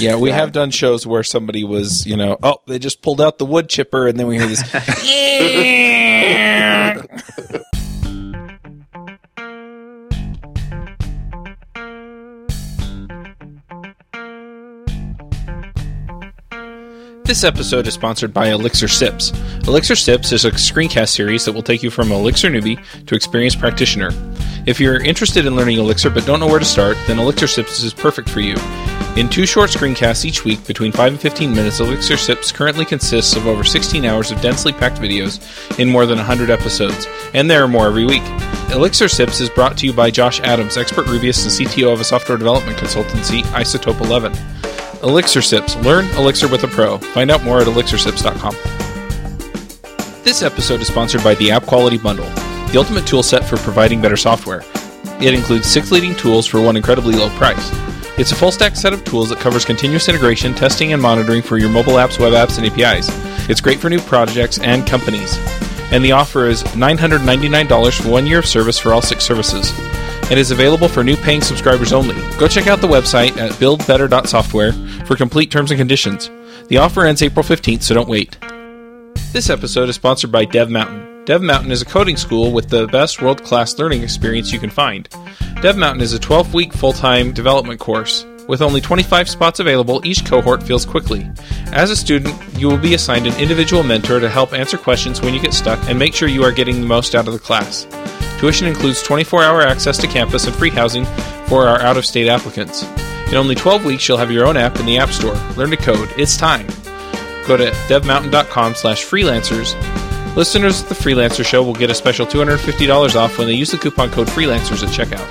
Yeah, we have done shows where somebody was, you know, oh, they just pulled out the wood chipper, and then we hear this. This episode is sponsored by Elixir Sips. Elixir Sips is a screencast series that will take you from Elixir newbie to experienced practitioner. If you're interested in learning Elixir but don't know where to start, then Elixir Sips is perfect for you. In two short screencasts each week, between 5 and 15 minutes, Elixir Sips currently consists of over 16 hours of densely packed videos in more than 100 episodes, and there are more every week. Elixir Sips is brought to you by Josh Adams, expert Rubyist and CTO of a software development consultancy, Isotope 11. Elixir Sips. Learn Elixir with a Pro. Find out more at elixirsips.com. This episode is sponsored by the App Quality Bundle, the ultimate tool set for providing better software. It includes six leading tools for one incredibly low price. It's a full stack set of tools that covers continuous integration, testing, and monitoring for your mobile apps, web apps, and APIs. It's great for new projects and companies. And the offer is $999 for one year of service for all six services and is available for new paying subscribers only. Go check out the website at buildbetter.software for complete terms and conditions. The offer ends April 15th, so don't wait. This episode is sponsored by Dev Mountain. Dev Mountain is a coding school with the best world class learning experience you can find. Dev Mountain is a 12 week full time development course. With only 25 spots available, each cohort fills quickly. As a student, you will be assigned an individual mentor to help answer questions when you get stuck and make sure you are getting the most out of the class. Tuition includes 24 hour access to campus and free housing for our out of state applicants. In only 12 weeks, you'll have your own app in the App Store. Learn to code. It's time. Go to devmountain.com slash freelancers. Listeners of the Freelancer Show will get a special $250 off when they use the coupon code freelancers at checkout.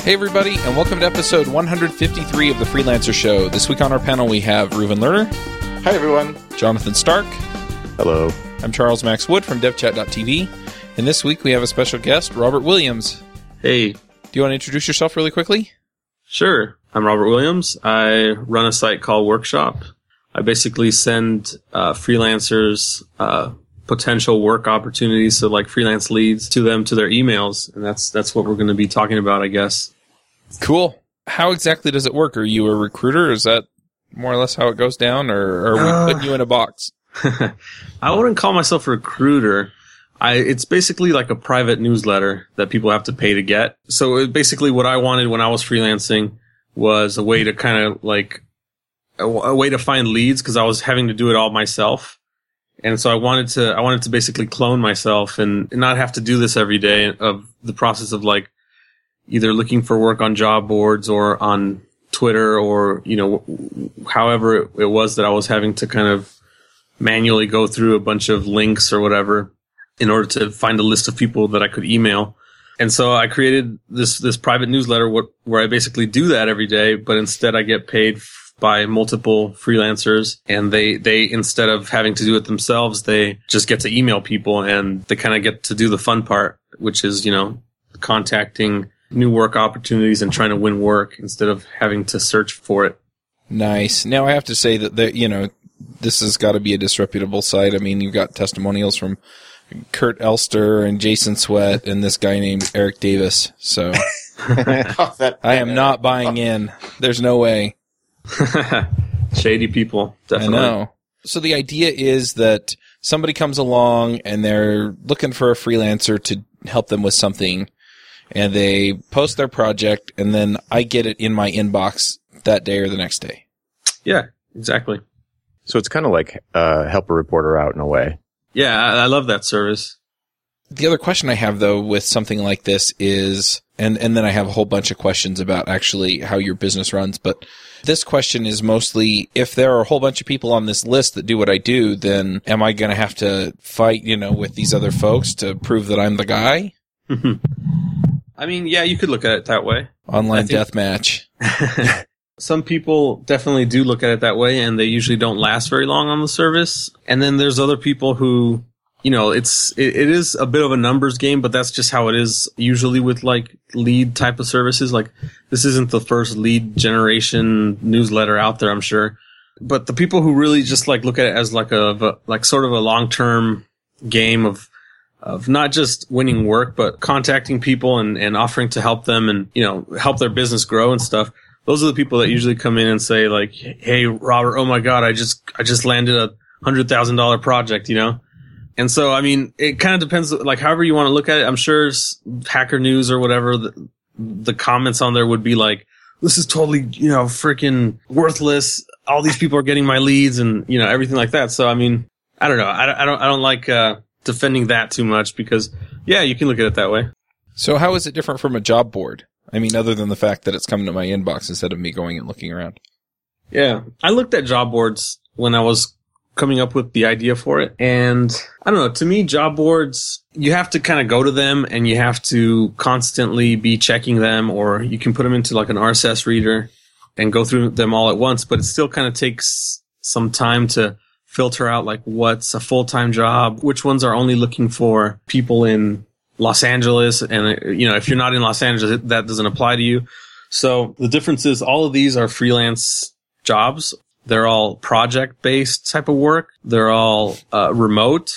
Hey, everybody, and welcome to episode 153 of the Freelancer Show. This week on our panel, we have Reuven Lerner. Hi, everyone. Jonathan Stark. Hello. I'm Charles Max Wood from devchat.tv. And this week we have a special guest, Robert Williams. Hey. Do you want to introduce yourself really quickly? Sure. I'm Robert Williams. I run a site called Workshop. I basically send uh, freelancers uh, potential work opportunities, so like freelance leads, to them to their emails, and that's that's what we're going to be talking about, I guess. Cool. How exactly does it work? Are you a recruiter? Is that more or less how it goes down, or are we uh, putting you in a box? I wouldn't call myself a recruiter. I, it's basically like a private newsletter that people have to pay to get. So basically what I wanted when I was freelancing was a way to kind of like a, a way to find leads because I was having to do it all myself. And so I wanted to, I wanted to basically clone myself and, and not have to do this every day of the process of like either looking for work on job boards or on Twitter or, you know, however it, it was that I was having to kind of manually go through a bunch of links or whatever in order to find a list of people that I could email. And so I created this, this private newsletter where I basically do that every day, but instead I get paid by multiple freelancers and they, they, instead of having to do it themselves, they just get to email people and they kind of get to do the fun part, which is, you know, contacting new work opportunities and trying to win work instead of having to search for it. Nice. Now I have to say that, the, you know, this has got to be a disreputable site. I mean, you've got testimonials from Kurt Elster and Jason Swett and this guy named Eric Davis. So oh, I am not buying in. There's no way. Shady people, definitely. I know. So the idea is that somebody comes along and they're looking for a freelancer to help them with something and they post their project and then I get it in my inbox that day or the next day. Yeah, exactly. So it's kind of like uh, help a reporter out in a way. Yeah, I, love that service. The other question I have though with something like this is, and, and then I have a whole bunch of questions about actually how your business runs, but this question is mostly if there are a whole bunch of people on this list that do what I do, then am I going to have to fight, you know, with these other folks to prove that I'm the guy? I mean, yeah, you could look at it that way. Online death match. Some people definitely do look at it that way and they usually don't last very long on the service. And then there's other people who, you know, it's, it, it is a bit of a numbers game, but that's just how it is usually with like lead type of services. Like this isn't the first lead generation newsletter out there, I'm sure. But the people who really just like look at it as like a, like sort of a long term game of, of not just winning work, but contacting people and, and offering to help them and, you know, help their business grow and stuff those are the people that usually come in and say like, "Hey, Robert, oh my god, I just I just landed a hundred thousand dollar project," you know. And so, I mean, it kind of depends, like, however you want to look at it. I'm sure Hacker News or whatever, the, the comments on there would be like, this is totally, you know, freaking worthless. All these people are getting my leads and, you know, everything like that. So, I mean, I don't know. I, I don't, I don't like, uh, defending that too much because, yeah, you can look at it that way. So how is it different from a job board? I mean, other than the fact that it's coming to my inbox instead of me going and looking around. Yeah. I looked at job boards when I was coming up with the idea for it. And I don't know, to me, job boards, you have to kind of go to them and you have to constantly be checking them, or you can put them into like an RSS reader and go through them all at once, but it still kind of takes some time to filter out like what's a full-time job, which ones are only looking for people in Los Angeles. And, you know, if you're not in Los Angeles, that doesn't apply to you. So the difference is all of these are freelance jobs. They're all project based type of work. They're all uh, remote.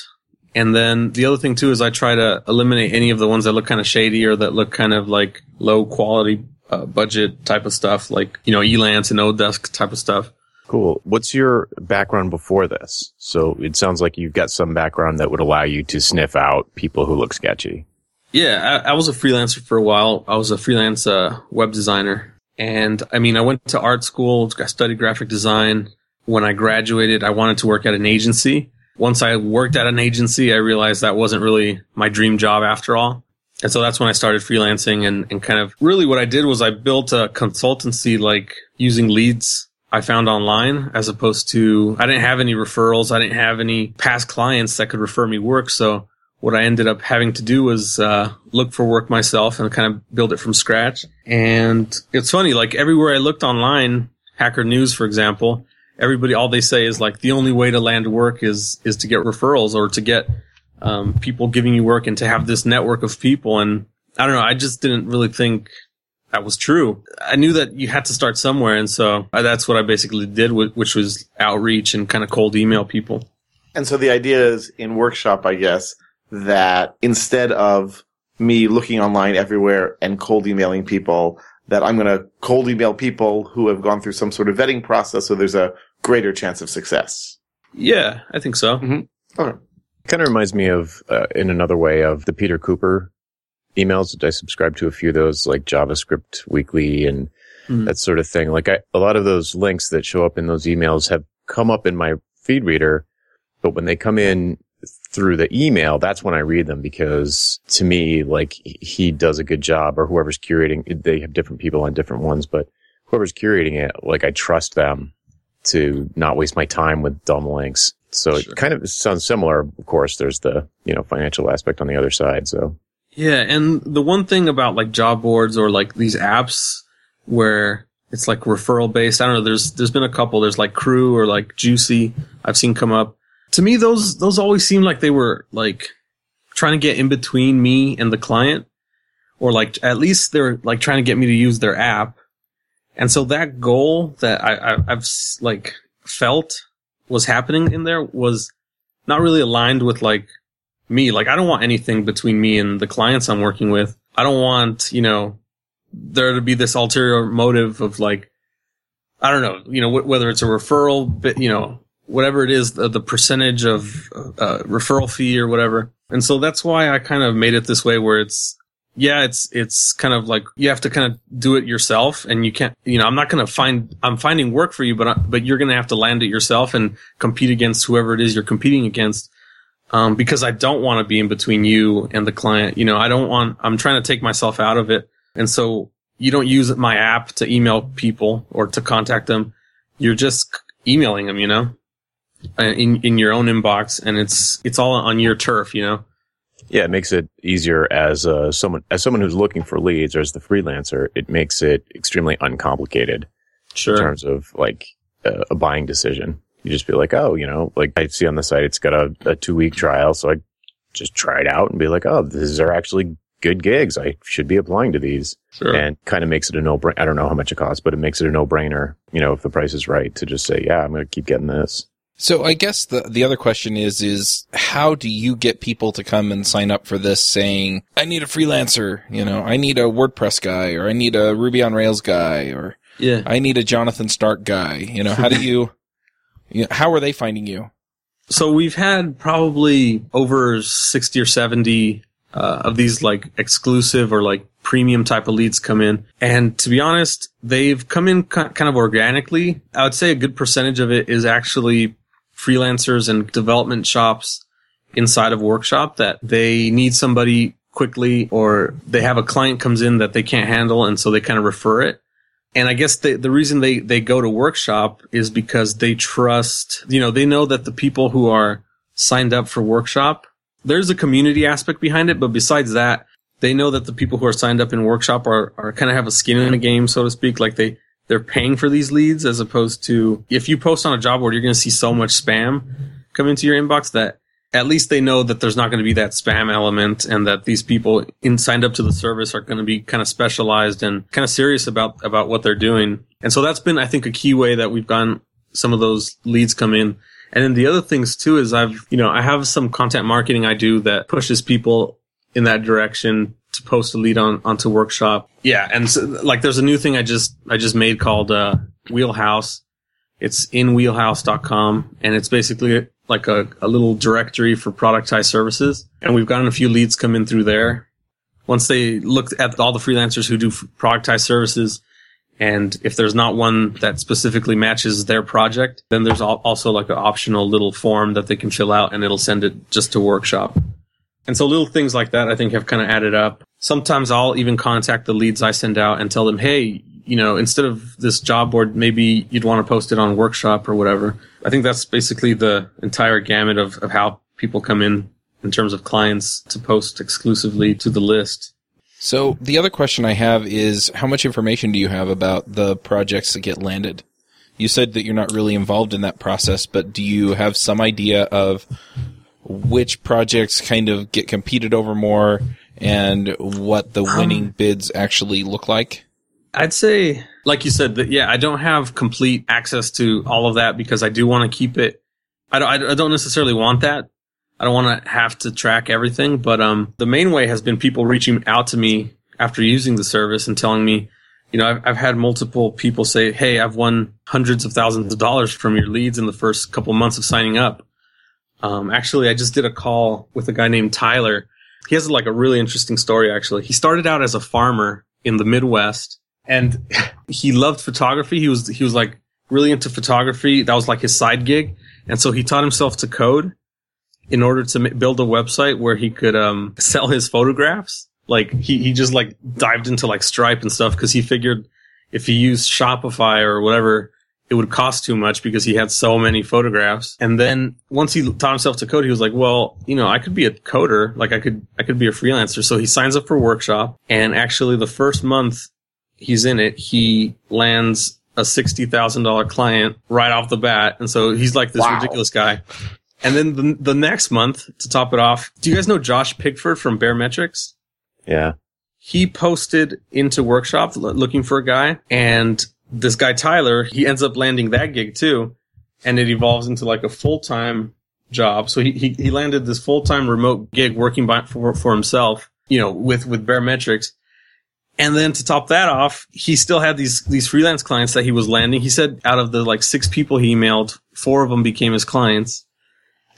And then the other thing too is I try to eliminate any of the ones that look kind of shady or that look kind of like low quality uh, budget type of stuff, like you know Elance and Odesk type of stuff. Cool. What's your background before this? So it sounds like you've got some background that would allow you to sniff out people who look sketchy. Yeah, I, I was a freelancer for a while. I was a freelance uh, web designer and I mean, I went to art school, I studied graphic design. When I graduated, I wanted to work at an agency. Once I worked at an agency, I realized that wasn't really my dream job after all. And so that's when I started freelancing and, and kind of really what I did was I built a consultancy like using leads I found online as opposed to I didn't have any referrals. I didn't have any past clients that could refer me work. So what I ended up having to do was uh, look for work myself and kind of build it from scratch. And it's funny, like everywhere I looked online, Hacker News, for example, everybody all they say is like the only way to land work is is to get referrals or to get um, people giving you work and to have this network of people. And I don't know, I just didn't really think that was true. I knew that you had to start somewhere, and so uh, that's what I basically did, which was outreach and kind of cold email people. And so the idea is in workshop, I guess that instead of me looking online everywhere and cold emailing people, that I'm going to cold email people who have gone through some sort of vetting process so there's a greater chance of success. Yeah, I think so. Mm-hmm. Okay. Kind of reminds me of, uh, in another way, of the Peter Cooper emails. I subscribe to a few of those, like JavaScript Weekly and mm. that sort of thing. Like I, a lot of those links that show up in those emails have come up in my feed reader, but when they come in through the email, that's when I read them because to me, like he does a good job or whoever's curating, they have different people on different ones, but whoever's curating it, like I trust them to not waste my time with dumb links. So sure. it kind of sounds similar. Of course, there's the, you know, financial aspect on the other side. So yeah. And the one thing about like job boards or like these apps where it's like referral based, I don't know, there's, there's been a couple, there's like crew or like juicy I've seen come up to me those those always seemed like they were like trying to get in between me and the client or like at least they're like trying to get me to use their app. And so that goal that I, I have like felt was happening in there was not really aligned with like me. Like i don't want anything between me and the clients i'm working with. I don't want you know there to be this ulterior motive of like i don't know you know wh- whether it's a referral but you know whatever it is, the, the percentage of uh, referral fee or whatever. And so that's why I kind of made it this way where it's, yeah, it's, it's kind of like you have to kind of do it yourself and you can't, you know, I'm not going to find, I'm finding work for you, but, I, but you're going to have to land it yourself and compete against whoever it is you're competing against. Um, because I don't want to be in between you and the client. You know, I don't want, I'm trying to take myself out of it. And so you don't use my app to email people or to contact them. You're just emailing them, you know? Uh, in in your own inbox, and it's it's all on your turf, you know. Yeah, it makes it easier as uh, someone as someone who's looking for leads or as the freelancer. It makes it extremely uncomplicated sure. in terms of like a, a buying decision. You just be like, oh, you know, like I see on the site, it's got a, a two week trial, so I just try it out and be like, oh, these are actually good gigs. I should be applying to these. Sure. And kind of makes it a no brainer. I don't know how much it costs, but it makes it a no brainer, you know, if the price is right to just say, yeah, I'm going to keep getting this. So I guess the the other question is is how do you get people to come and sign up for this saying I need a freelancer, you know, I need a WordPress guy or I need a Ruby on Rails guy or Yeah. I need a Jonathan Stark guy. You know, how do you, you know, how are they finding you? So we've had probably over 60 or 70 uh, of these like exclusive or like premium type of leads come in. And to be honest, they've come in kind of organically. I would say a good percentage of it is actually freelancers and development shops inside of workshop that they need somebody quickly or they have a client comes in that they can't handle and so they kind of refer it. And I guess the, the reason they, they go to workshop is because they trust, you know, they know that the people who are signed up for workshop, there's a community aspect behind it. But besides that, they know that the people who are signed up in workshop are, are kind of have a skin in the game, so to speak. Like they, they're paying for these leads as opposed to if you post on a job board, you're going to see so much spam come into your inbox that at least they know that there's not going to be that spam element and that these people in signed up to the service are going to be kind of specialized and kind of serious about, about what they're doing. And so that's been, I think, a key way that we've gotten some of those leads come in. And then the other things too is I've, you know, I have some content marketing I do that pushes people in that direction to lead on onto workshop. Yeah. And so, like there's a new thing I just, I just made called, uh, Wheelhouse. It's in wheelhouse.com and it's basically like a, a little directory for productized services. And we've gotten a few leads come in through there. Once they looked at all the freelancers who do productized services, and if there's not one that specifically matches their project, then there's also like an optional little form that they can fill out and it'll send it just to workshop. And so little things like that I think have kind of added up. Sometimes I'll even contact the leads I send out and tell them, hey, you know, instead of this job board, maybe you'd want to post it on workshop or whatever. I think that's basically the entire gamut of, of how people come in in terms of clients to post exclusively to the list. So the other question I have is how much information do you have about the projects that get landed? You said that you're not really involved in that process, but do you have some idea of which projects kind of get competed over more and what the winning um, bids actually look like? I'd say, like you said, that yeah, I don't have complete access to all of that because I do want to keep it. I don't, I don't necessarily want that. I don't want to have to track everything, but um, the main way has been people reaching out to me after using the service and telling me, you know, I've, I've had multiple people say, "Hey, I've won hundreds of thousands of dollars from your leads in the first couple months of signing up." Um, actually, I just did a call with a guy named Tyler. He has like a really interesting story. Actually, he started out as a farmer in the Midwest, and he loved photography. He was he was like really into photography. That was like his side gig, and so he taught himself to code in order to build a website where he could um, sell his photographs. Like he, he just like dived into like Stripe and stuff because he figured if he used Shopify or whatever, it would cost too much because he had so many photographs. And then once he taught himself to code, he was like, well, you know, I could be a coder. Like I could, I could be a freelancer. So he signs up for workshop and actually the first month he's in it, he lands a $60,000 client right off the bat. And so he's like this wow. ridiculous guy. And then the, the next month, to top it off, do you guys know Josh Pigford from Baremetrics? Yeah. He posted into workshop looking for a guy and this guy Tyler, he ends up landing that gig too. And it evolves into like a full-time job. So he, he, he landed this full-time remote gig working by, for, for himself, you know, with, with Baremetrics. And then to top that off, he still had these, these freelance clients that he was landing. He said out of the like six people he emailed, four of them became his clients.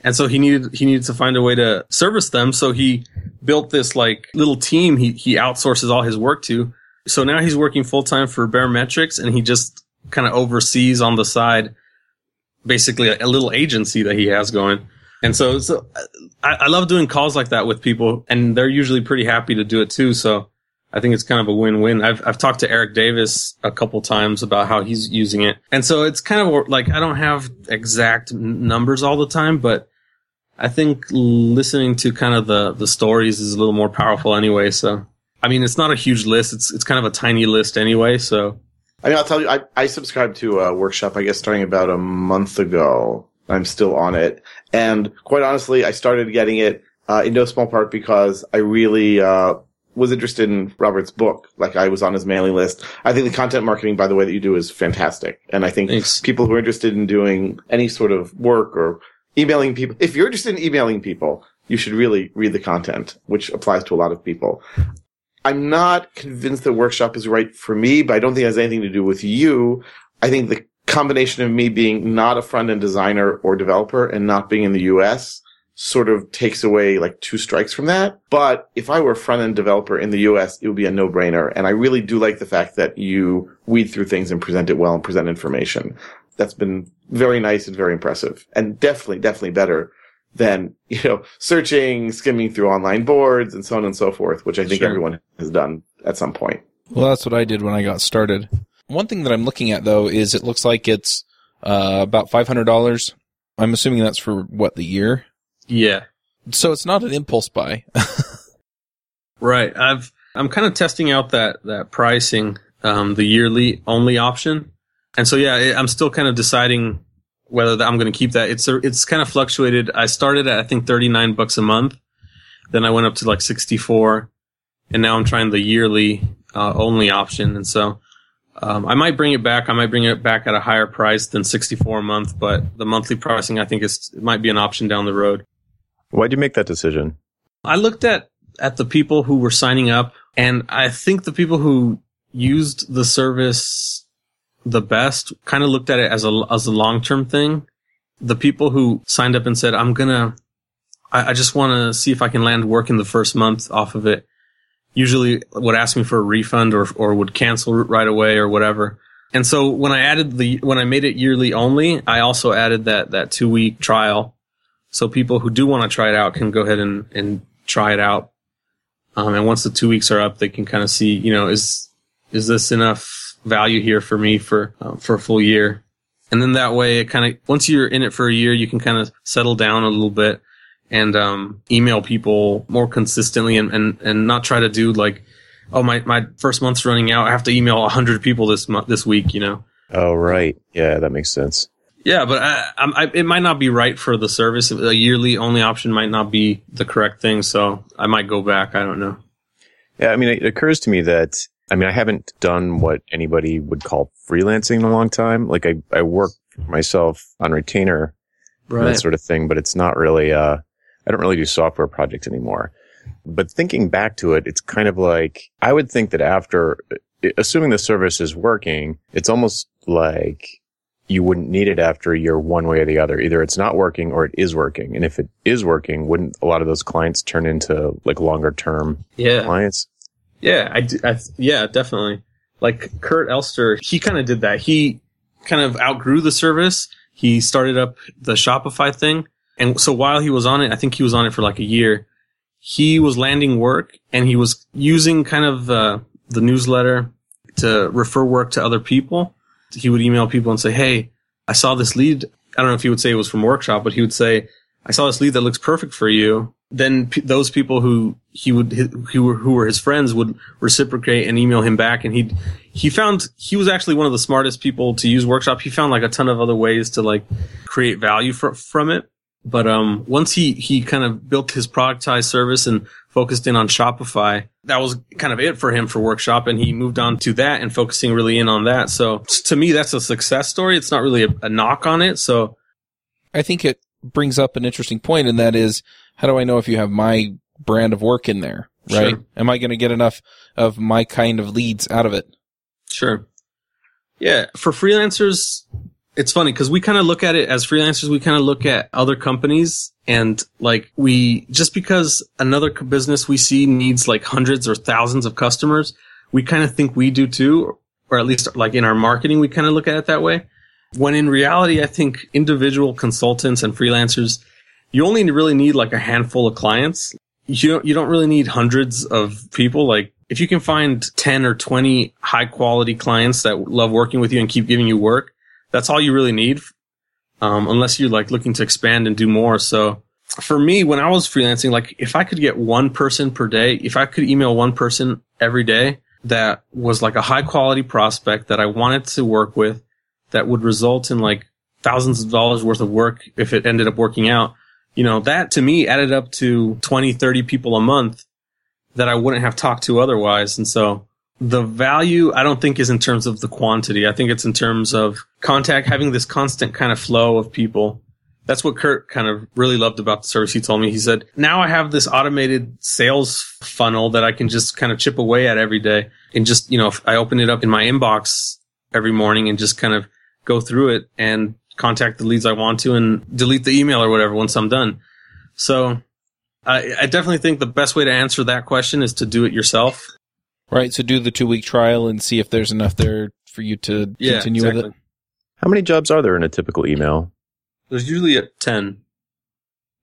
And so he needed, he needed to find a way to service them. So he built this like little team he, he outsources all his work to. So now he's working full time for Baremetrics and he just kind of oversees on the side basically a, a, little agency that he has going. And so, so I, I love doing calls like that with people and they're usually pretty happy to do it too. So I think it's kind of a win-win. I've, I've talked to Eric Davis a couple times about how he's using it. And so it's kind of like, I don't have exact numbers all the time, but I think listening to kind of the, the stories is a little more powerful anyway. So, I mean, it's not a huge list. It's, it's kind of a tiny list anyway. So, I mean, I'll tell you, I, I subscribed to a workshop, I guess, starting about a month ago. I'm still on it. And quite honestly, I started getting it, uh, in no small part because I really, uh, was interested in Robert's book. Like I was on his mailing list. I think the content marketing, by the way, that you do is fantastic. And I think Thanks. people who are interested in doing any sort of work or emailing people. If you're interested in emailing people, you should really read the content, which applies to a lot of people. I'm not convinced that workshop is right for me, but I don't think it has anything to do with you. I think the combination of me being not a front end designer or developer and not being in the US sort of takes away like two strikes from that. But if I were a front end developer in the US, it would be a no brainer. And I really do like the fact that you weed through things and present it well and present information. That's been very nice and very impressive and definitely, definitely better than, you know, searching, skimming through online boards and so on and so forth, which I think Sure. everyone has done at some point. Well, that's what I did when I got started. One thing that I'm looking at though is it looks like it's uh, about five hundred dollars. I'm assuming that's for what the year. Yeah. So it's not an impulse buy. Right. I've I'm kind of testing out that that pricing, um, the yearly only option, and so yeah, I- I'm still kind of deciding whether that I'm going to keep that. It's a, it's kind of fluctuated. I started at I think 39 bucks a month, then I went up to like 64, and now I'm trying the yearly uh, only option, and so. Um, I might bring it back. I might bring it back at a higher price than 64 a month, but the monthly pricing I think is it might be an option down the road. Why'd you make that decision? I looked at at the people who were signing up, and I think the people who used the service the best kind of looked at it as a as a long term thing. The people who signed up and said, "I'm gonna, I, I just want to see if I can land work in the first month off of it," usually would ask me for a refund or or would cancel right away or whatever. And so when I added the when I made it yearly only, I also added that that two week trial so people who do want to try it out can go ahead and, and try it out. Um, and once the two weeks are up, they can kind of see, you know, is, is this enough value here for me for, uh, for a full year? And then that way it kind of, once you're in it for a year, you can kind of settle down a little bit and, um, email people more consistently and, and, and not try to do like, oh, my, my first month's running out. I have to email a hundred people this month, this week, you know? Oh, right. Yeah, that makes sense. Yeah, but I, I'm- I, it might not be right for the service. A yearly only option might not be the correct thing, so I might go back. I don't know. Yeah, I mean, it occurs to me that, I mean, I haven't done what anybody would call freelancing in a long time. Like, I, I work myself on retainer and that sort of thing, but it's not really, uh, I don't really do software projects anymore. But thinking back to it, it's kind of like, I would think that after, assuming the service is working, it's almost like you wouldn't need it after a year one way or the other. Either it's not working or it is working. And if it is working, wouldn't a lot of those clients turn into like longer term Yeah, clients? Yeah, I, I yeah, definitely. Like Kurt Elster, he kind of did that. He kind of outgrew the service. He started up the Shopify thing, and so while he was on it, I think he was on it for like a year. He was landing work, and he was using kind of uh, the newsletter to refer work to other people. He would email people and say, "Hey, I saw this lead. I don't know if he would say it was from workshop, but he would say, I saw this lead that looks perfect for you. Then p- those people who he would who were who were his friends would reciprocate and email him back, and he he found he was actually one of the smartest people to use Workshop. He found like a ton of other ways to like create value fr- from it. But um, once he he kind of built his productized service and focused in on Shopify, that was kind of it for him for Workshop, and he moved on to that and focusing really in on that. So to me, that's a success story. It's not really a, a knock on it. So I think it brings up an interesting point, and that is, how do I know if you have my brand of work in there? Right? Sure. Am I going to get enough of my kind of leads out of it? Sure. Yeah, for freelancers, it's funny because we kind of look at it as freelancers. We kind of look at other companies and like we just because another business we see needs like hundreds or thousands of customers, we kind of think we do too, or at least like in our marketing, we kind of look at it that way. When in reality, I think individual consultants and freelancers, you only really need like a handful of clients. You don't, you don't really need hundreds of people. Like if you can find 10 or 20 high quality clients that love working with you and keep giving you work, that's all you really need. Um, unless you're like looking to expand and do more. So for me, when I was freelancing, like if I could get one person per day, if I could email one person every day that was like a high quality prospect that I wanted to work with, that would result in like thousands of dollars worth of work if it ended up working out. You know, that to me added up to 20, 30 people a month that I wouldn't have talked to otherwise. And so the value, I don't think is in terms of the quantity. I think it's in terms of contact, having this constant kind of flow of people that's what Kurt kind of really loved about the service. He told me, he said, now I have this automated sales funnel that I can just kind of chip away at every day. And just, you know, I open it up in my inbox every morning and just kind of go through it and contact the leads I want to and delete the email or whatever once I'm done. So I, I definitely think the best way to answer that question is to do it yourself. Right. So do the two week trial and see if there's enough there for you to Yeah, continue exactly. with it. How many jobs are there in a typical email? There's usually a 10.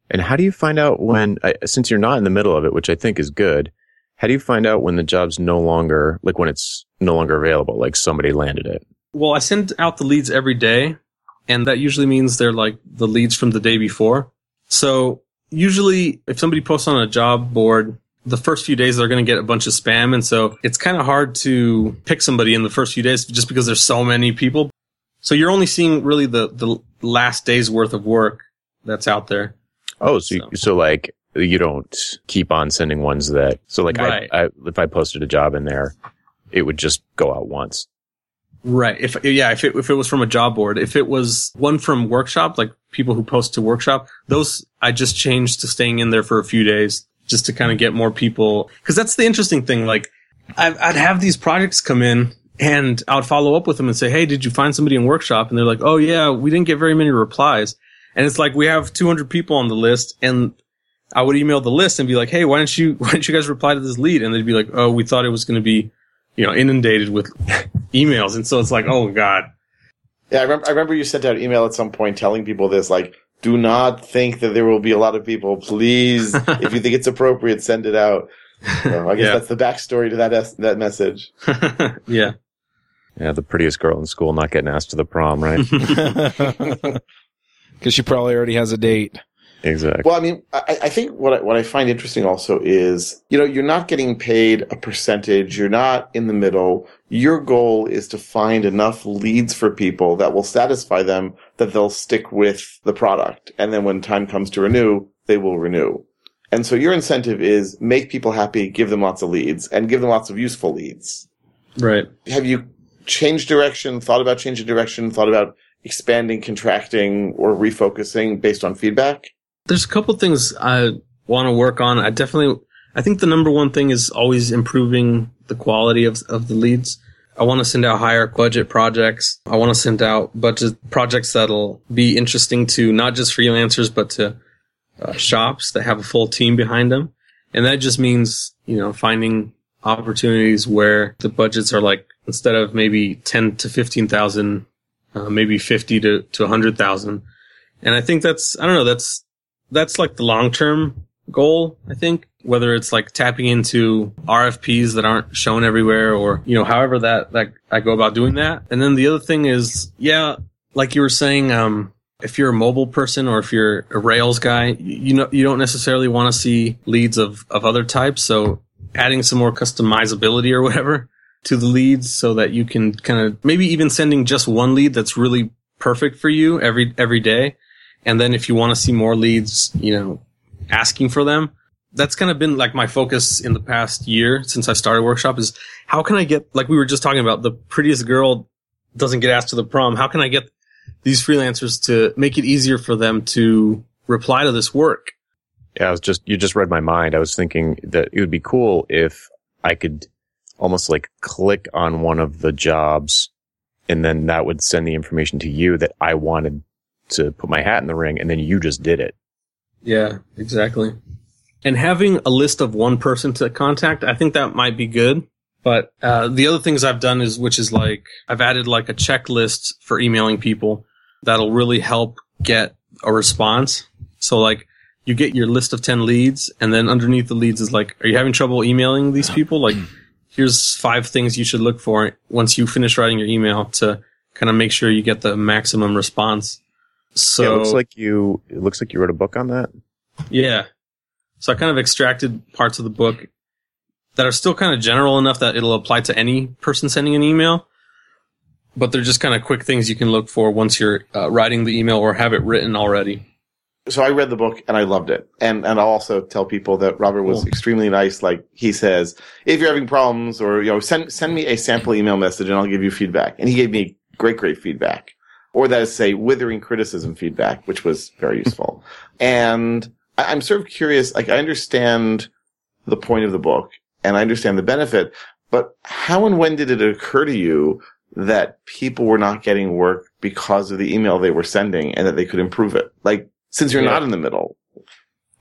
And how do you find out when, since you're not in the middle of it, which I think is good, how do you find out when the job's no longer, like when it's no longer available, like somebody landed it? Well, I send out the leads every day, and that usually means they're like the leads from the day before. So usually, if somebody posts on a job board, the first few days they're going to get a bunch of spam, and so it's kind of hard to pick somebody in the first few days just because there's so many people. So you're only seeing really the the last day's worth of work that's out there. Oh, so, So- so like you don't keep on sending ones that, so like Right. I, I, if I posted a job in there, it would just go out once. Right. If yeah, if it if it was from a job board, if it was one from workshop, like people who post to workshop, those I just changed to staying in there for a few days just to kind of get more people. Because that's the interesting thing. Like, I'd, I'd have these projects come in. And I would follow up with them and say, "Hey, did you find somebody in workshop?" And they're like, "Oh yeah, we didn't get very many replies." And it's like we have 200 people on the list, and I would email the list and be like, "Hey, why don't you why don't you guys reply to this lead?" And they'd be like, "Oh, we thought it was going to be, you know, inundated with emails." And so it's like, "Oh God." Yeah, I remember, I remember you sent out an email at some point telling people this, like, do not think that there will be a lot of people. Please, if you think it's appropriate, send it out. So I guess Yeah. that's the backstory to that es- that message. yeah. Yeah, the prettiest girl in school not getting asked to the prom, right? Because she probably already has a date. Exactly. Well, I mean, I, I think what I, what I find interesting also is, you know, you're not getting paid a percentage. You're not in the middle. Your goal is to find enough leads for people that will satisfy them that they'll stick with the product. And then when time comes to renew, they will renew. And so your incentive is make people happy, give them lots of leads and give them lots of useful leads. Right. Have you changed direction, thought about changing direction, thought about expanding, contracting, or refocusing based on feedback? There's a couple things I want to work on. I definitely, I think the number one thing is always improving the quality of, of the leads. I want to send out higher budget projects. I want to send out budget projects that'll be interesting to not just freelancers, but to uh, shops that have a full team behind them. And that just means, you know, finding opportunities where the budgets are like, instead of maybe 10 to 15,000, uh, maybe 50 to, to 100,000. And I think that's, I don't know, that's, that's like the long term goal, I think. Whether it's like tapping into RFPs that aren't shown everywhere or, you know, however that, that I go about doing that. And then the other thing is, yeah, like you were saying, um, if you're a mobile person or if you're a Rails guy, you you know, you don't necessarily want to see leads of, of other types. So adding some more customizability or whatever to the leads so that you can kind of maybe even sending just one lead that's really perfect for you every, every day. And then if you want to see more leads, you know, asking for them, that's kind of been like my focus in the past year since I started workshop is how can I get, like we were just talking about, the prettiest girl doesn't get asked to the prom. How can I get these freelancers to make it easier for them to reply to this work? Yeah, I was just, you just read my mind. I was thinking that it would be cool if I could almost like click on one of the jobs and then that would send the information to you that I wanted to put my hat in the ring and then you just did it. Yeah, exactly. And having a list of one person to contact, I think that might be good. But uh, the other things I've done is, which is like, I've added like a checklist for emailing people that'll really help get a response. So like, you get your list of 10 leads, and then underneath the leads is like, are you having trouble emailing these people? Like, here's five things you should look for once you finish writing your email to kind of make sure you get the maximum response. So yeah, it looks like you, it looks like you wrote a book on that. yeah. So I kind of extracted parts of the book that are still kind of general enough that it'll apply to any person sending an email. But they're just kind of quick things you can look for once you're uh, writing the email or have it written already. so I read the book and I loved it. And and I'll also tell people that Robert was Cool. extremely nice. Like he says, if you're having problems or you know, send send me a sample email message and I'll give you feedback. And he gave me great, great feedback. Or that is say withering criticism feedback, which was very useful. and I- I'm sort of curious, like I understand the point of the book and I understand the benefit, but how and when did it occur to you that people were not getting work because of the email they were sending and that they could improve it? Like, since you're Yeah. not in the middle.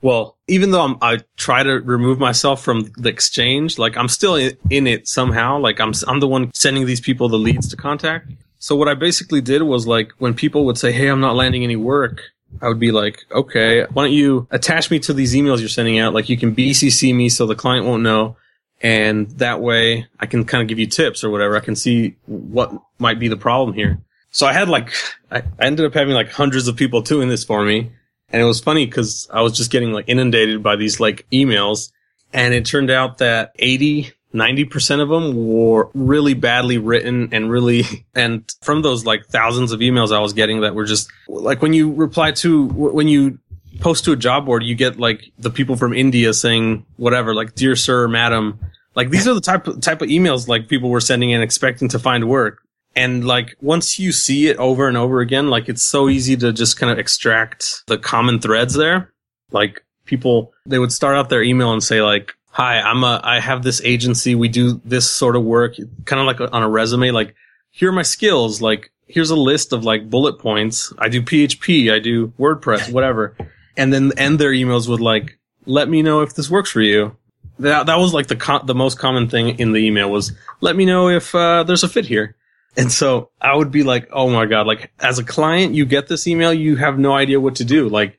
Well, even though I'm, I try to remove myself from the exchange, like I'm still in, in it somehow. Like I'm, I'm the one sending these people the leads to contact. So what I basically did was like when people would say, Hey, I'm not landing any work. I would be like, okay, why don't you attach me to these emails you're sending out? Like you can BCC me so the client won't know. And that way I can kind of give you tips or whatever. I can see what might be the problem here. So I had like, I ended up having like hundreds of people doing this for me. And it was funny because I was just getting like inundated by these like emails. And it turned out that 80, 90% of them were really badly written and really, and from those like thousands of emails I was getting that were just like when you reply to, when you post to a job board, you get like the people from India saying whatever, like, dear sir, madam. Like these are the type of, type of emails like people were sending in expecting to find work. And like once you see it over and over again, like it's so easy to just kind of extract the common threads there. Like people, they would start out their email and say like, hi, I'm a, I have this agency. We do this sort of work, kind of like on a resume. Like here are my skills. Like here's a list of like bullet points. I do PHP. I do WordPress, whatever. And then end their emails with like, let me know if this works for you. That, that was like the, co- the most common thing in the email was, let me know if, uh, there's a fit here. And so I would be like, oh my God, like as a client, you get this email, you have no idea what to do. Like,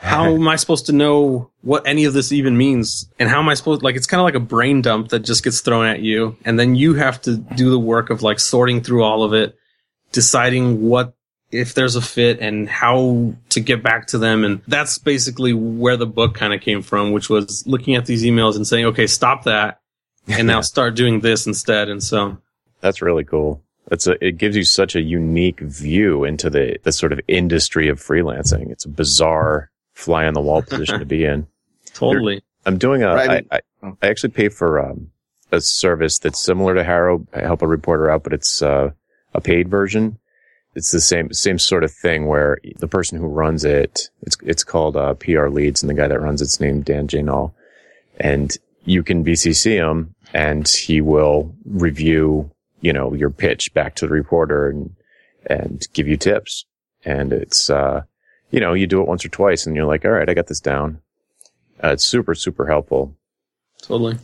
how am I supposed to know what any of this even means? And how am I supposed, like, it's kind of like a brain dump that just gets thrown at you. And then you have to do the work of like sorting through all of it, deciding what, if there's a fit and how to get back to them. And that's basically where the book kind of came from, which was looking at these emails and saying, okay, stop that. And now start doing this instead. And so That's really cool. That's a, it gives you such a unique view into the, the sort of industry of freelancing. It's a bizarre fly on the wall position to be in. totally. I'm doing a, Right. I, I, I actually pay for, um, a service that's similar to HARO. I help a reporter out, but it's, uh, a paid version. It's the same, same sort of thing where the person who runs it, it's, it's called, uh, PR leads and the guy that runs it's named Dan Janal. And you can BCC him and he will review, you know, your pitch back to the reporter and, and give you tips. And it's, uh, you know, you do it once or twice and you're like, all right, I got this down. Uh, it's super, super helpful. Totally.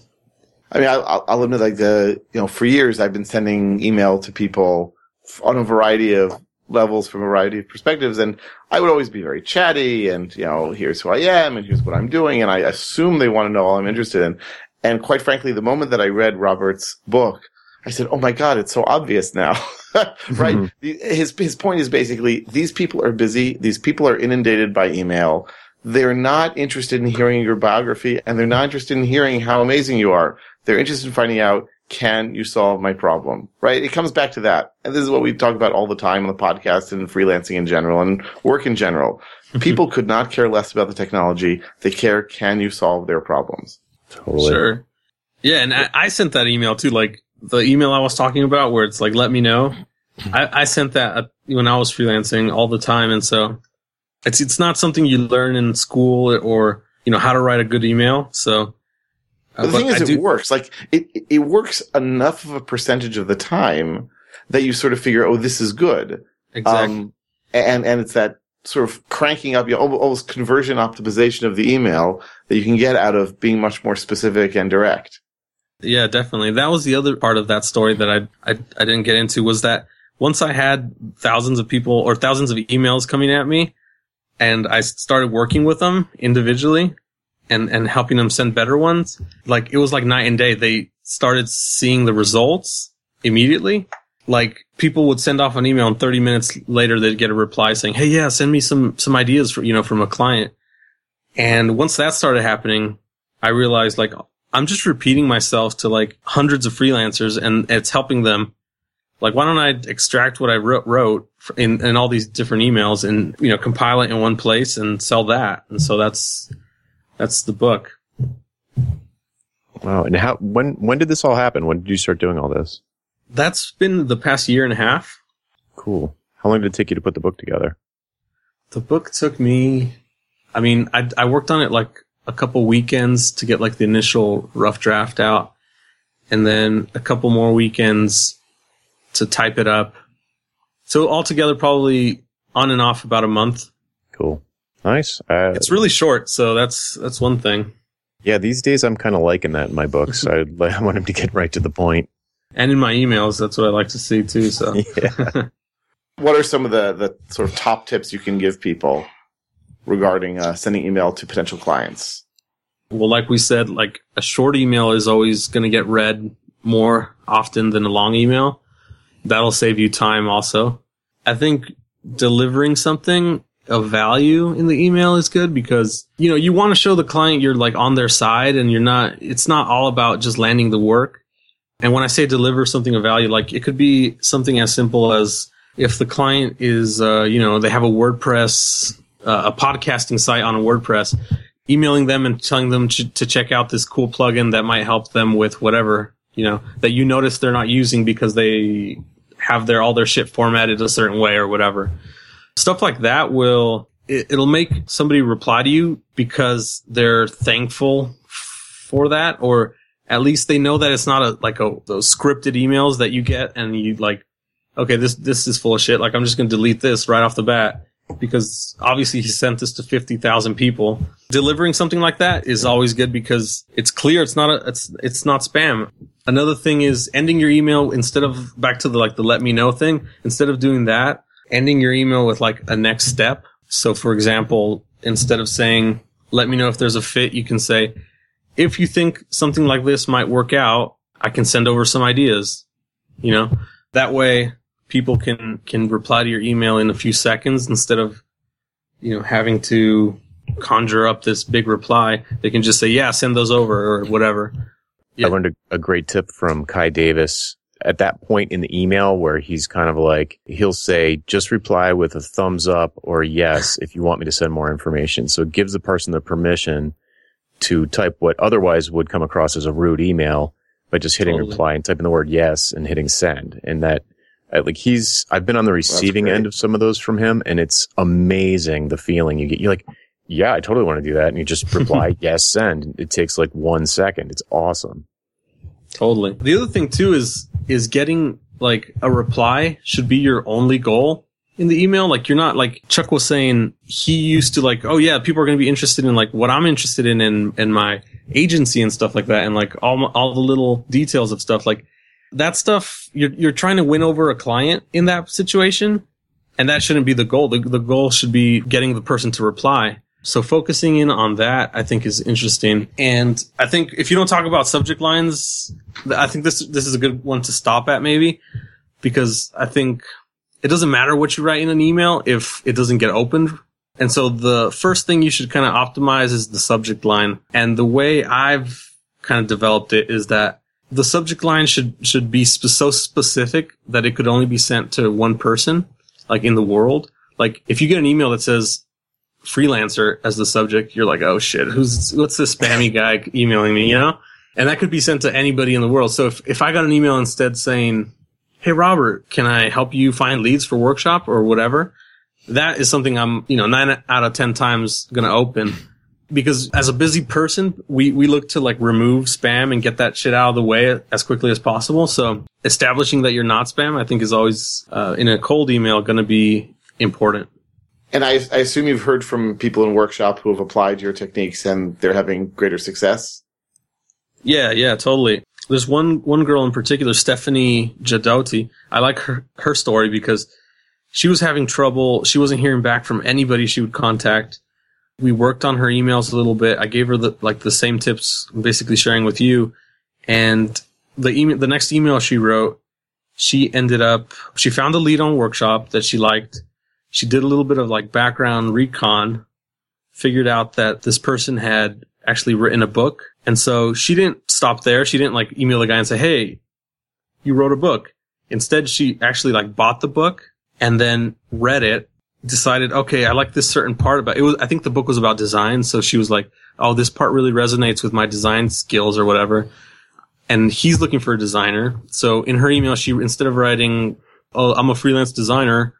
I mean, I'll, I'll admit, like the you know, for years I've been sending email to people on a variety of levels from a variety of perspectives, and I would always be very chatty, and you know, here's who I am, and here's what I'm doing, and I assume they want to know all I'm interested in. And quite frankly, the moment that I read Robert's book, I said, "Oh my God, it's so obvious now." right? Mhm. His his point is basically these people are busy. These people are inundated by email. They're not interested in hearing your biography, and they're not interested in hearing how amazing you are. They're interested in finding out, can you solve my problem? Right? It comes back to that. And this is what we talk about all the time on the podcast and freelancing in general and work in general. People could not care less about the technology. They care, can you solve their problems? Totally. Sure. Yeah, and I, I sent that email too. Like the email I was talking about, where it's like, "Let me know." I, I sent that uh, when I was freelancing all the time, and so it's it's not something you learn in school or you know how to write a good email. So, uh, the thing is, I it do- works. Like it, it works enough of a percentage of the time that you sort of figure, oh, this is good. exactly. Um, and, and it's that sort of cranking up, you know, al- almost conversion optimization of the email that you can get out of being much more specific and direct. Yeah, definitely. That was the other part of that story that I, I I didn't get into was that once I had thousands of people or thousands of emails coming at me, and I started working with them individually, and and helping them send better ones, like it was like night and day. They started seeing the results immediately. Like people would send off an email, and 30 minutes later they'd get a reply saying, "Hey, yeah, send me some some ideas for you know from a client." And once that started happening, I realized like I'm just repeating myself to like hundreds of freelancers and it's helping them. Like, why don't I extract what I wrote, wrote in, in all these different emails and, you know, compile it in one place and sell that? And so that's, that's the book. Wow. And how, when, when did this all happen? When did you start doing all this? That's been the past year and a half. Cool. How How long did it take you to put the book together? The book took me, I mean, I, I worked on it like a couple weekends to get like the initial rough draft out and then a couple more weekends to type it up. So altogether, probably on and off about a month. Cool. Nice. Uh, It's really short, so that's that's one thing. yeah, these days I'm kind of liking that in my books. I, I want them to get right to the point. And in my emails, that's what I like to see too. So Yeah. What are some of the, the sort of top tips you can give people regarding uh, sending email to potential clients? Well, like we said, like a short email is always going to get read more often than a long email. That'll save you time also. I think delivering something of value in the email is good because, you know, you want to show the client you're like on their side and you're not, it's not all about just landing the work. And when I say deliver something of value, like it could be something as simple as if the client is, uh, you know, they have a WordPress, uh, a podcasting site on a WordPress, emailing them and telling them to, to check out this cool plugin that might help them with whatever, you know, that you notice they're not using because they have their, all their shit formatted a certain way or whatever. Stuff like that will, it, it'll make somebody reply to you because they're thankful for that or at least they know that it's not a, like a, those scripted emails that you get and you like, okay, this, this is full of shit. Like I'm just going to delete this right off the bat because obviously he sent this to 50,000 people. Delivering something like that is always good because it's clear it's not a, it's it's not spam. Another thing is ending your email instead of back to the like the let me know thing, instead of doing that, ending your email with like a next step. So for example, instead of saying let me know if there's a fit, you can say if you think something like this might work out, I can send over some ideas. You know, that way people can can reply to your email in a few seconds instead of you know having to conjure up this big reply they can just say yeah send those over or whatever Yeah. I learned a, a great tip from Kai Davis at that point in the email where he's kind of like, he'll say, just reply with a thumbs up or yes if you want me to send more information. So it gives the person the permission to type what otherwise would come across as a rude email by just hitting Totally. reply and typing the word yes and hitting send. And that, like he's, I've been on the receiving end of some of those from him and it's amazing the feeling you get. You're like, yeah, I totally want to do that. And you just reply yes, send. It takes like one second. It's awesome. totally the other thing too is is getting like a reply should be your only goal in the email like you're not like chuck was saying he used to like oh yeah people are going to be interested in like what i'm interested in in in my agency and stuff like that and like all all the little details of stuff like that stuff you're you're trying to win over a client in that situation and that shouldn't be the goal. The, the goal should be getting the person to reply. So focusing in on that i think is interesting. And i think if you don't talk about subject lines i think this this is a good one to stop at maybe because i think it doesn't matter what you write in an email if it doesn't get opened. And so the first thing you should kind of optimize is the subject line. And the way I've kind of developed it is that the subject line should, should be sp- so specific that it could only be sent to one person, like in the world. Like if you get an email that says freelancer as the subject, you're like, oh shit, who's, what's this spammy guy emailing me, you know? And that could be sent to anybody in the world. So if, if I got an email instead saying, Hey, Robert, can I help you find leads for workshop or whatever? that is something I'm, you know, nine out of 10 times to open because as a busy person, we, we look to like remove spam and get that shit out of the way as quickly as possible. So establishing that you're not spam, I think is always, uh, in a cold email going to be important. And I, I assume you've heard from people in workshop who have applied your techniques and they're having greater success. Yeah, yeah, totally. There's one, one girl in particular, Stephanie Jadotti. I like her, her story because she was having trouble. She wasn't hearing back from anybody she would contact. We worked on her emails a little bit. I gave her the, like the same tips I'm basically sharing with you. And the email, the next email she wrote, she ended up, she found a lead on workshop that she liked. She did a little bit of like background recon, figured out that this person had actually written a book. And so she didn't stop there. She didn't like email the guy and say, Hey, you wrote a book. Instead, she actually like bought the book and then read it, decided, okay, I like this certain part about it. Was, I think the book was about design. So she was like, Oh, this part really resonates with my design skills or whatever. And he's looking for a designer. So in her email, she, instead of writing, Oh, I'm a freelance designer,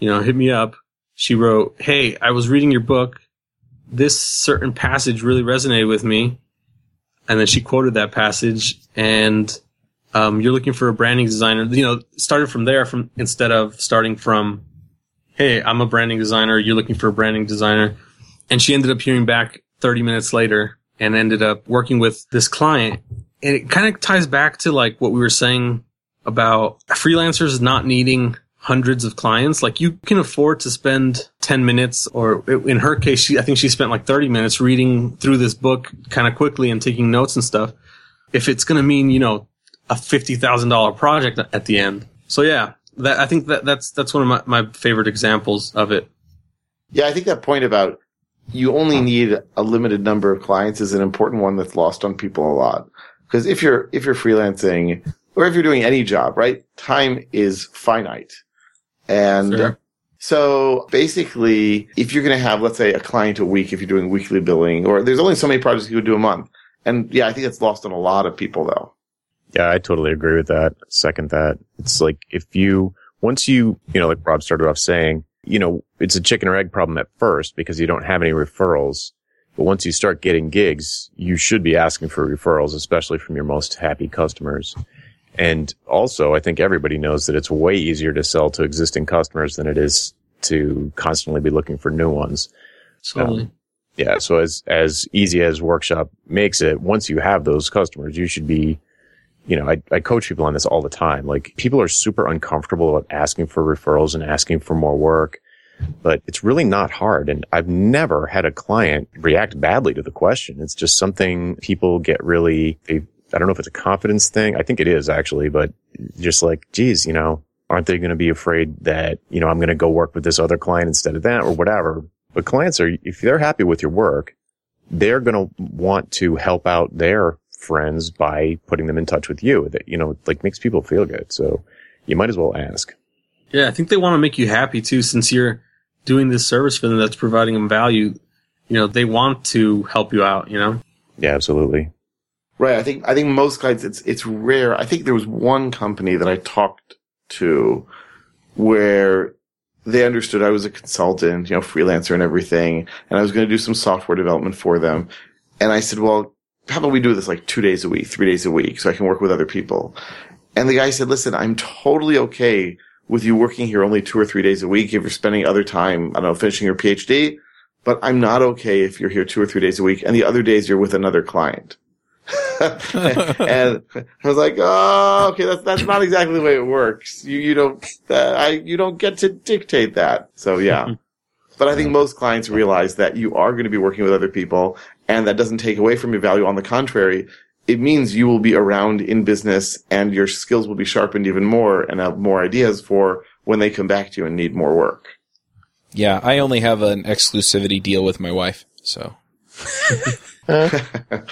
you know, hit me up. She wrote, Hey, I was reading your book. This certain passage really resonated with me. And then she quoted that passage and, um, you're looking for a branding designer, you know, started from there from instead of starting from, Hey, I'm a branding designer. You're looking for a branding designer. And she ended up hearing back 30 minutes later and ended up working with this client. And it kind of ties back to like what we were saying about freelancers not needing hundreds of clients. Like you can afford to spend 10 minutes or in her case, she, I think she spent like 30 minutes reading through this book kind of quickly and taking notes and stuff. If it's going to mean, you know, a $50,000 project at the end. So yeah, that, I think that that's, that's one of my, my favorite examples of it. Yeah, I think that point about you only need a limited number of clients is an important one that's lost on people a lot. Because if you're, if you're freelancing or if you're doing any job, right? Time is finite. And Sure. so basically, if you're going to have, let's say, a client a week, if you're doing weekly billing, or there's only so many projects you would do a month. And yeah, I think that's lost on a lot of people though. Yeah, I totally agree with that. Second that. It's like if you, once you, you know, like Rob started off saying, you know, it's a chicken or egg problem at first because you don't have any referrals. But once you start getting gigs, you should be asking for referrals, especially from your most happy customers. And also, I think everybody knows that it's way easier to sell to existing customers than it is to constantly be looking for new ones. Totally. Um, yeah. So as, as easy as workshop makes it, once you have those customers, you should be, you know, I, I coach people on this all the time. Like people are super uncomfortable about asking for referrals and asking for more work, but it's really not hard. And I've never had a client react badly to the question. It's just something people get really, they, I don't know if it's a confidence thing. I think it is actually, but just like, geez, you know, aren't they going to be afraid that, you know, I'm going to go work with this other client instead of that or whatever? But clients are, if they're happy with your work, they're going to want to help out their friends by putting them in touch with you that, you know, like makes people feel good. So you might as well ask. Yeah, I think they want to make you happy too, since you're doing this service for them that's providing them value. You know, they want to help you out, you know? Yeah, absolutely. Right. I think, I think most clients, it's, it's rare. I think there was one company that I talked to where they understood I was a consultant, you know, freelancer and everything. And I was going to do some software development for them. And I said, well, how about we do this like two days a week, three days a week so I can work with other people? And the guy said, listen, I'm totally okay with you working here only two or three days a week if you're spending other time, I don't know, finishing your PhD, but I'm not okay if you're here two or three days a week and the other days you're with another client. and I was like, oh, okay, that's, that's not exactly the way it works. You, you don't, uh, I, you don't get to dictate that. So yeah. But I think most clients realize that you are going to be working with other people and that doesn't take away from your value. On the contrary, it means you will be around in business and your skills will be sharpened even more and have more ideas for when they come back to you and need more work. Yeah, I only have an exclusivity deal with my wife, so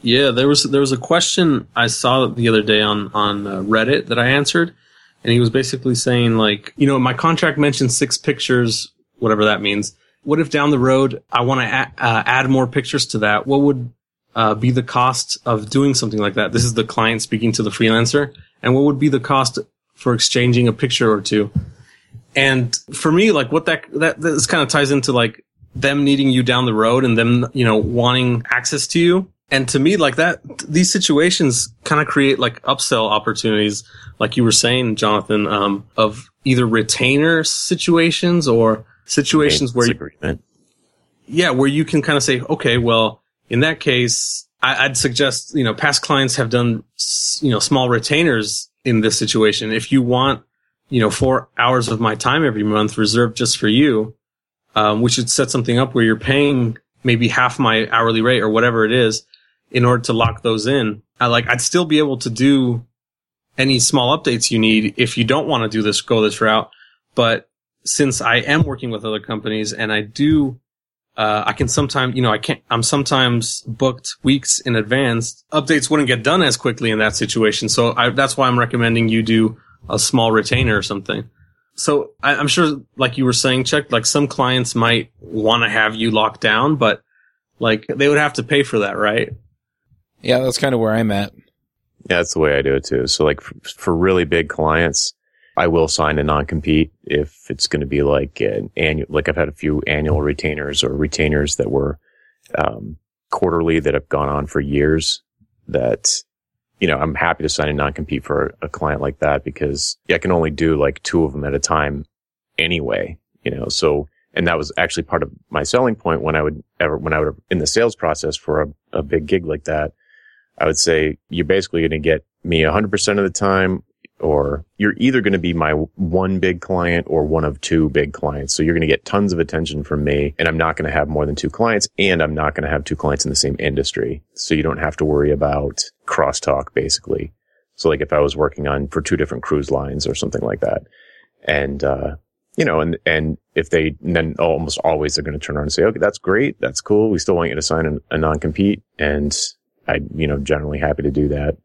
Yeah, there was there was a question I saw the other day on on uh, Reddit that I answered, and he was basically saying like, you know, my contract mentions six pictures, whatever that means. What if down the road I want to a- uh, add more pictures to that? What would uh, be the cost of doing something like that? This is the client speaking to the freelancer, and what would be the cost for exchanging a picture or two? And for me, like what that that this kind of ties into like them needing you down the road and them, you know, wanting access to you. And to me, like that, these situations kind of create like upsell opportunities, like you were saying, Jonathan, um, of either retainer situations or situations where, agreement. yeah, where you can kind of say, okay, well, in that case, I, I'd suggest, you know, past clients have done, you know, small retainers in this situation. If you want, you know, four hours of my time every month reserved just for you, um, we should set something up where you're paying maybe half my hourly rate or whatever it is in order to lock those in. I like, I'd still be able to do any small updates you need if you don't want to do this, go this route. But since I am working with other companies and I do, uh, I can sometimes, you know, I can't, I'm sometimes booked weeks in advance. Updates wouldn't get done as quickly in that situation. So I, that's why I'm recommending you do a small retainer or something. So I, I'm sure, like you were saying, Chuck, like some clients might want to have you locked down, but like they would have to pay for that, right? yeah, that's kind of where I'm at. Yeah, that's the way I do it too. So like for, for really big clients, I will sign a non-compete if it's going to be like an annual, like I've had a few annual retainers or retainers that were, um, quarterly that have gone on for years that, you know, I'm happy to sign a non-compete for a client like that because I can only do like two of them at a time anyway, you know, so, and that was actually part of my selling point when I would ever, when I would, in the sales process for a, a big gig like that, I would say you're basically going to get me 100% of the time or you're either going to be my one big client or one of two big clients. So you're going to get tons of attention from me and I'm not going to have more than two clients and I'm not going to have two clients in the same industry. So you don't have to worry about crosstalk basically. So like if I was working on for two different cruise lines or something like that and, uh, you know, and, and if they, then almost always they're going to turn around and say, okay, that's great. That's cool. We still want you to sign a, a non-compete. And I, you know, generally happy to do that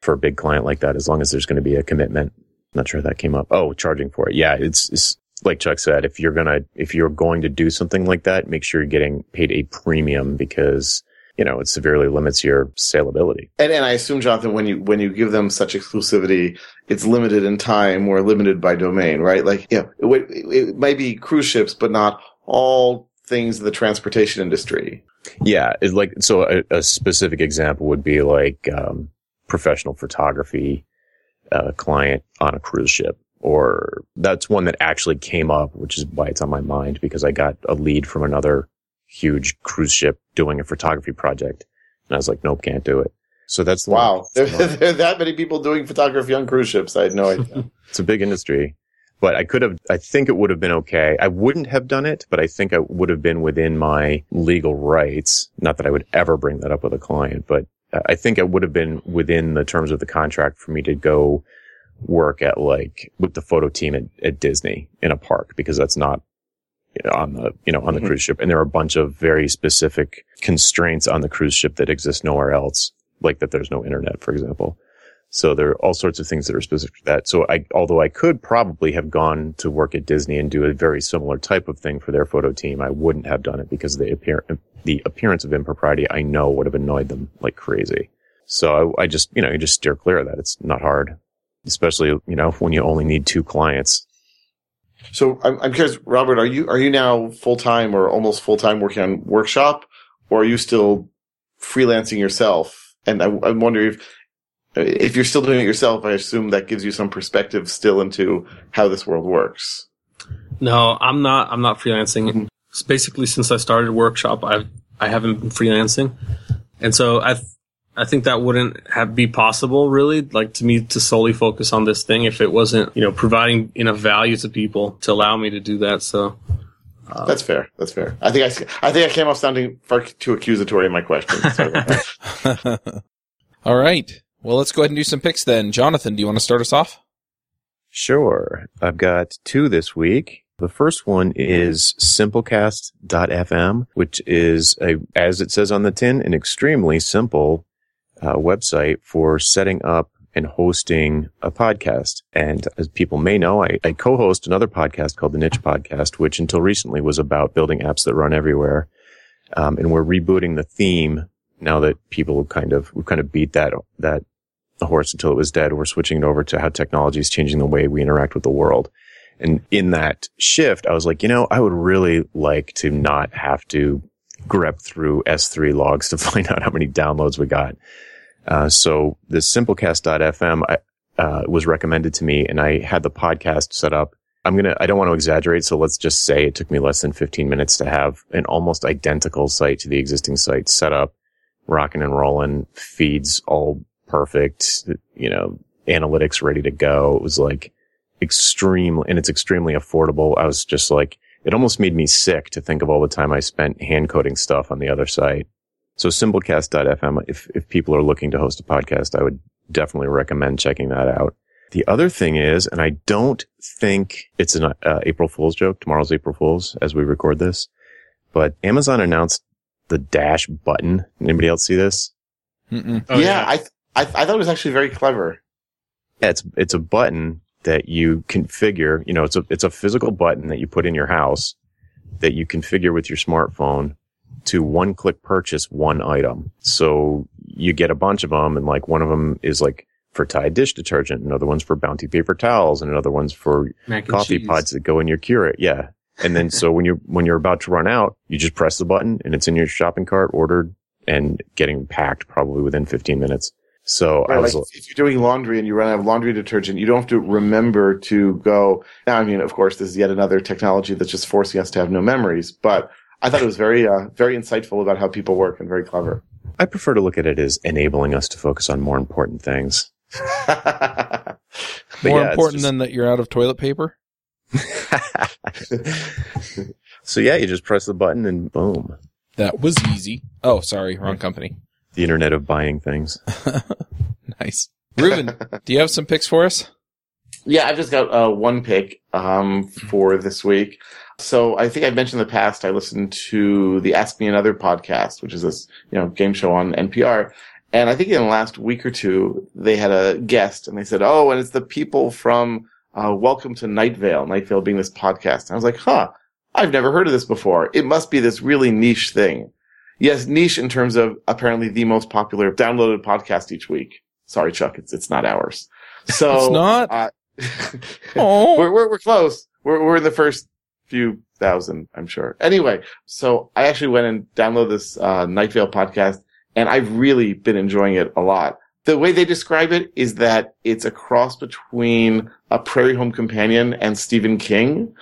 for a big client like that, as long as there's going to be a commitment. Not sure that came up. Oh, charging for it. Yeah. It's, it's like Chuck said, if you're going to, if you're going to do something like that, make sure you're getting paid a premium because you know, it severely limits your saleability. And, and I assume, Jonathan, when you, when you give them such exclusivity, it's limited in time or limited by domain, right? Like, yeah, it, it might be cruise ships, but not all things in the transportation industry. Yeah. It's like, so a, a specific example would be like, um, professional photography, uh, client on a cruise ship. Or that's one that actually came up, which is why it's on my mind because I got a lead from another huge cruise ship doing a photography project. And I was like, nope, can't do it. So that's the wow. There, there, are that many people doing photography on cruise ships. I had no idea. it's a big industry, but I could have, I think it would have been okay. I wouldn't have done it, but I think I would have been within my legal rights. Not that I would ever bring that up with a client, but I think it would have been within the terms of the contract for me to go work at like with the photo team at, at Disney in a park because that's not on the, you know, on the mm-hmm. cruise ship. And there are a bunch of very specific constraints on the cruise ship that exist nowhere else, like that there's no internet, for example. So there are all sorts of things that are specific to that. So I, although I could probably have gone to work at Disney and do a very similar type of thing for their photo team, I wouldn't have done it because the appear, the appearance of impropriety I know would have annoyed them like crazy. So I, I just, you know, you just steer clear of that. It's not hard, especially, you know, when you only need two clients. So I'm, I'm curious, Robert, are you, are you now full time or almost full time working on workshop or are you still freelancing yourself? And I, I wonder if, if you're still doing it yourself, I assume that gives you some perspective still into how this world works. No, I'm not, I'm not freelancing. Mm-hmm. Basically since I started workshop, I've, I haven't been freelancing. And so I, I think that wouldn't have be possible really, like to me to solely focus on this thing if it wasn't, you know, providing enough value to people to allow me to do that. So uh, that's fair. That's fair. I think I, I think I came off sounding far too accusatory in my question. All right. Well, let's go ahead and do some picks then. Jonathan, do you want to start us off? Sure. I've got two this week. The first one is simplecast.fm, which is a, as it says on the tin, an extremely simple uh, website for setting up and hosting a podcast. And as people may know, I, I, co-host another podcast called the Niche Podcast, which until recently was about building apps that run everywhere. Um, and we're rebooting the theme now that people kind of, we've kind of beat that, that horse until it was dead. We're switching it over to how technology is changing the way we interact with the world. And in that shift, I was like, you know, I would really like to not have to grep through S3 logs to find out how many downloads we got. Uh, so the simplecast.fm I, uh, was recommended to me and I had the podcast set up. I'm going to, I don't want to exaggerate. So let's just say it took me less than 15 minutes to have an almost identical site to the existing site set up, rocking and rolling, feeds all perfect, you know, analytics ready to go. It was like extreme and it's extremely affordable. I was just like, it almost made me sick to think of all the time I spent hand coding stuff on the other site. So simplecast.fm, if, if people are looking to host a podcast, I would definitely recommend checking that out. The other thing is, and I don't think it's an uh, April Fool's joke. Tomorrow's April Fool's as we record this, but Amazon announced the dash button. Anybody else see this? Oh, yeah, yeah, I, th- I, th- I thought it was actually very clever. Yeah, it's it's a button that you configure. You know, it's a it's a physical button that you put in your house that you configure with your smartphone to one click purchase one item. So you get a bunch of them and like one of them is like for Tide dish detergent, another one's for Bounty paper towels, and another one's for Mac coffee cheese. pods that go in your Keurig. Yeah. And then so when you're when you're about to run out, you just press the button and it's in your shopping cart, ordered and getting packed probably within 15 minutes. So I Right, was like if you're doing laundry and you run out of laundry detergent, you don't have to remember to go. Now, I mean, of course, this is yet another technology that's just forcing us to have no memories. But I thought it was very, uh, very insightful about how people work and very clever. I prefer to look at it as enabling us to focus on more important things. More yeah, important just- than that you're out of toilet paper. so yeah, you just press the button and boom. That was easy. Oh, sorry, wrong company. The internet of buying things. Nice. Reuven, do you have some picks for us? Yeah, I've just got uh, one pick um, for this week. So I think I mentioned in the past I listened to the Ask Me Another podcast, which is this you know game show on NPR. And I think in the last week or two they had a guest, and they said, "Oh, and it's the people from uh, Welcome to Night Vale." Night Vale being this podcast. And I was like, "Huh, I've never heard of this before. It must be this really niche thing." Yes, niche in terms of apparently the most popular downloaded podcast each week. Sorry, Chuck, it's it's not ours. So It's not? Uh, Oh. we're, we're we're close. We're we're in the first few thousand, I'm sure. Anyway, so I actually went and downloaded this uh, Night Vale podcast, and I've really been enjoying it a lot. The way they describe it is that it's a cross between a Prairie Home Companion and Stephen King,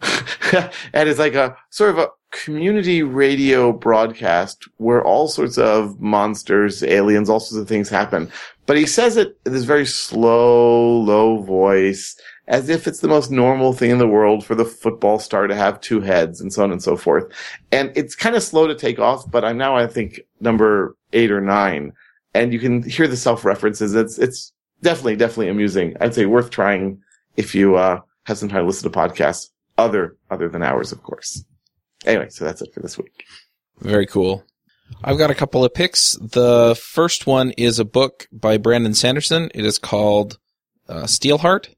and it's like a sort of a community radio broadcast where all sorts of monsters, aliens, all sorts of things happen. But he says it in this very slow, low voice, as if it's the most normal thing in the world for the football star to have two heads and so on and so forth. And it's kind of slow to take off, but I'm now, I think, number eight or nine. And you can hear the self-references. It's, it's definitely, definitely amusing. I'd say worth trying if you, uh, have some time to listen to podcasts other, other than ours, of course. Anyway, so that's it for this week. Very cool. I've got a couple of picks. The first one is a book by Brandon Sanderson. It is called uh, Steelheart.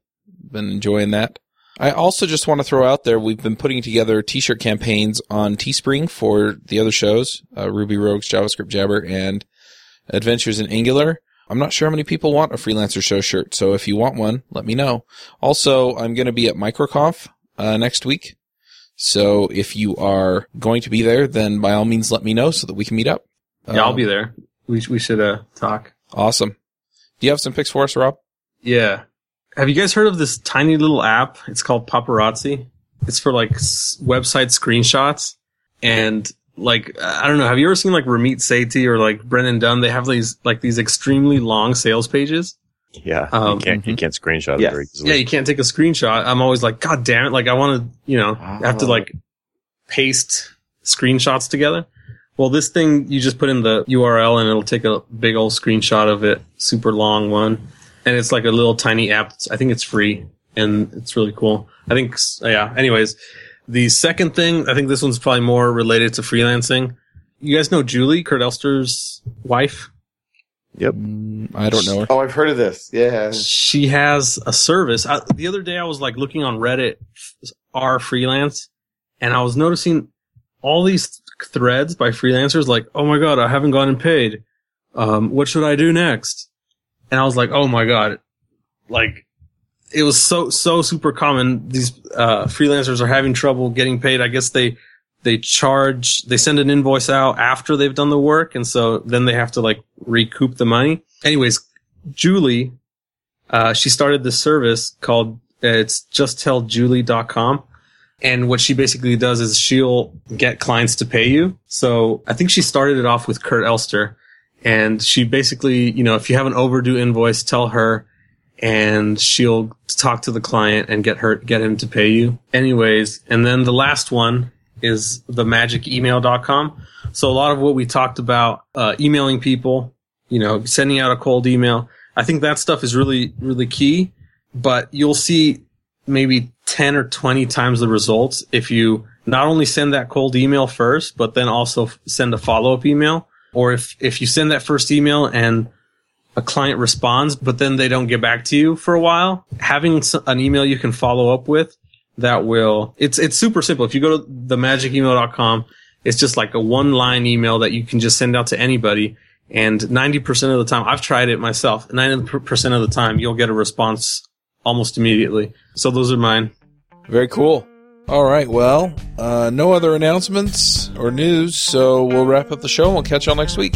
Been enjoying that. I also just want to throw out there we've been putting together t-shirt campaigns on Teespring for the other shows, uh, Ruby Rogues, JavaScript Jabber, and Adventures in Angular. I'm not sure how many people want a freelancer show shirt, so if you want one, let me know. Also, I'm going to be at MicroConf uh, next week. So if you are going to be there, then by all means let me know so that we can meet up. Yeah, I'll be there. We we should uh talk. Awesome. Do you have some picks for us, Rob? Yeah. Have you guys heard of this tiny little app? It's called Paparazzi. It's for like s- website screenshots and like I don't know. Have you ever seen like Ramit Sethi or like Brennan Dunn? They have these like these extremely long sales pages. Yeah. Um, you can't, you mhm. can't screenshot Yes. it very easily. Yeah, you can't take a screenshot. I'm always like, God damn it! Like I want to, you know, I have to like paste screenshots together. Well, this thing you just put in the URL and it'll take a big old screenshot of it, super long one, and it's like a little tiny app. I think it's free and it's really cool. I think, yeah. Anyways, the second thing, I think this one's probably more related to freelancing. You guys know Julie, Kurt Elster's wife? Yep. Mm, I don't know her. Oh, I've heard of this. Yeah. she has a service. I, the other day I was like looking on Reddit r freelance and I was noticing all these threads by freelancers like, "Oh my god, I haven't gotten paid. Um what should I do next?" And I was like, "Oh my god." Like it was so so super common these uh freelancers are having trouble getting paid. I guess they they charge they send an invoice out after they've done the work and so then they have to like recoup the money. Anyways, Julie uh, she started this service called uh, it's justtelljulie.com. And what she basically does is she'll get clients to pay you. So I think she started it off with Kurt Elster. And she basically, you know, if you have an overdue invoice, tell her and she'll talk to the client and get her, get him to pay you. Anyways. And then the last one is the magicemail.com. So a lot of what we talked about, uh, emailing people, you know, sending out a cold email. I think that stuff is really, really key, but you'll see maybe 10 or 20 times the results if you not only send that cold email first, but then also send a follow up email. Or if, if you send that first email and a client responds, but then they don't get back to you for a while, having an email you can follow up with that will, it's, it's super simple. If you go to themagicemail.com, it's just like a one line email that you can just send out to anybody And 90% of the time, I've tried it myself. 90% of the time, you'll get a response almost immediately. So those are mine. Very cool. All right. Well, uh, no other announcements or news, so we'll wrap up the show and we'll catch y'all next week.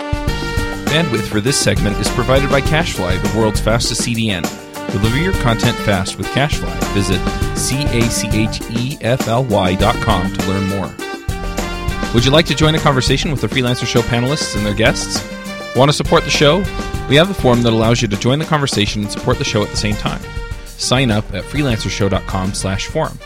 Bandwidth for this segment is provided by CacheFly, the world's fastest CDN. Deliver your content fast with CacheFly. Visit C-A-C-H-E-F-L-Y dot com to learn more. Would you like to join a conversation with the Freelancer Show panelists and their guests? Want to support the show? We have a form that allows you to join the conversation and support the show at the same time. Sign up at freelancershow.com slash forum.